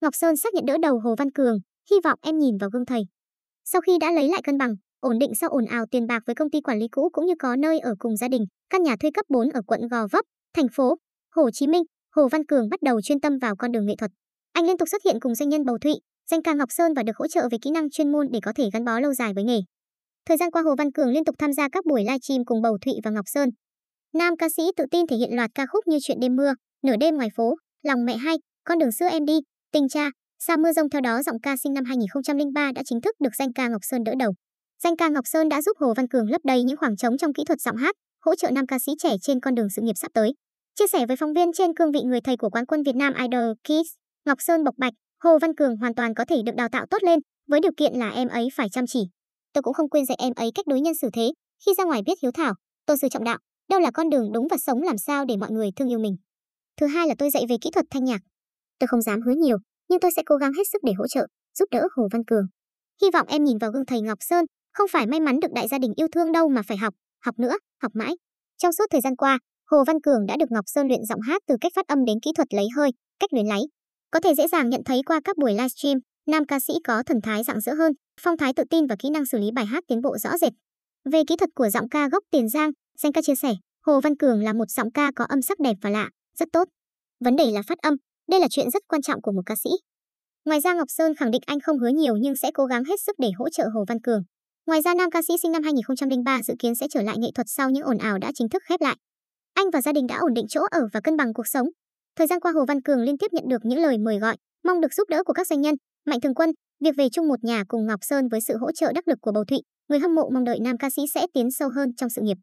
Ngọc Sơn xác nhận đỡ đầu Hồ Văn Cường, hy vọng em nhìn vào gương thầy. Sau khi đã lấy lại cân bằng, ổn định sau ồn ào tiền bạc với công ty quản lý cũ cũng như có nơi ở cùng gia đình, căn nhà thuê cấp 4 ở quận Gò Vấp, thành phố Hồ Chí Minh, Hồ Văn Cường bắt đầu chuyên tâm vào con đường nghệ thuật. Anh liên tục xuất hiện cùng doanh nhân Bầu Thụy, danh ca Ngọc Sơn và được hỗ trợ về kỹ năng chuyên môn để có thể gắn bó lâu dài với nghề. Thời gian qua Hồ Văn Cường liên tục tham gia các buổi livestream cùng Bầu Thụy và Ngọc Sơn. Nam ca sĩ tự tin thể hiện loạt ca khúc như Chuyện đêm mưa, Nửa đêm ngoài phố, Lòng mẹ hay, Con đường xưa em đi, Tình cha, Sa mưa rông theo đó giọng ca sinh năm 2003 đã chính thức được danh ca Ngọc Sơn đỡ đầu. Danh ca Ngọc Sơn đã giúp Hồ Văn Cường lấp đầy những khoảng trống trong kỹ thuật giọng hát, hỗ trợ nam ca sĩ trẻ trên con đường sự nghiệp sắp tới. Chia sẻ với phóng viên trên cương vị người thầy của quán quân Việt Nam Idol Kids, Ngọc Sơn bộc bạch, Hồ Văn Cường hoàn toàn có thể được đào tạo tốt lên, với điều kiện là em ấy phải chăm chỉ. Tôi cũng không quên dạy em ấy cách đối nhân xử thế, khi ra ngoài biết hiếu thảo, tôn sư trọng đạo, đâu là con đường đúng và sống làm sao để mọi người thương yêu mình. Thứ hai là tôi dạy về kỹ thuật thanh nhạc. Tôi không dám hứa nhiều, nhưng tôi sẽ cố gắng hết sức để hỗ trợ, giúp đỡ Hồ Văn Cường. Hy vọng em nhìn vào gương thầy Ngọc Sơn, không phải may mắn được đại gia đình yêu thương đâu mà phải học, học nữa, học mãi. Trong suốt thời gian qua, Hồ Văn Cường đã được Ngọc Sơn luyện giọng hát từ cách phát âm đến kỹ thuật lấy hơi, cách luyến láy. Có thể dễ dàng nhận thấy qua các buổi livestream, nam ca sĩ có thần thái rạng rỡ hơn, phong thái tự tin và kỹ năng xử lý bài hát tiến bộ rõ rệt. Về kỹ thuật của giọng ca gốc Tiền Giang, danh ca chia sẻ, Hồ Văn Cường là một giọng ca có âm sắc đẹp và lạ, rất tốt. Vấn đề là phát âm, đây là chuyện rất quan trọng của một ca sĩ. Ngoài ra Ngọc Sơn khẳng định anh không hứa nhiều nhưng sẽ cố gắng hết sức để hỗ trợ Hồ Văn Cường. Ngoài ra nam ca sĩ sinh năm 2003 dự kiến sẽ trở lại nghệ thuật sau những ồn ào đã chính thức khép lại. Anh và gia đình đã ổn định chỗ ở và cân bằng cuộc sống. Thời gian qua Hồ Văn Cường liên tiếp nhận được những lời mời gọi, mong được giúp đỡ của các doanh nhân, Mạnh Thường Quân, việc về chung một nhà cùng Ngọc Sơn với sự hỗ trợ đắc lực của Bầu Thụy, người hâm mộ mong đợi nam ca sĩ sẽ tiến sâu hơn trong sự nghiệp.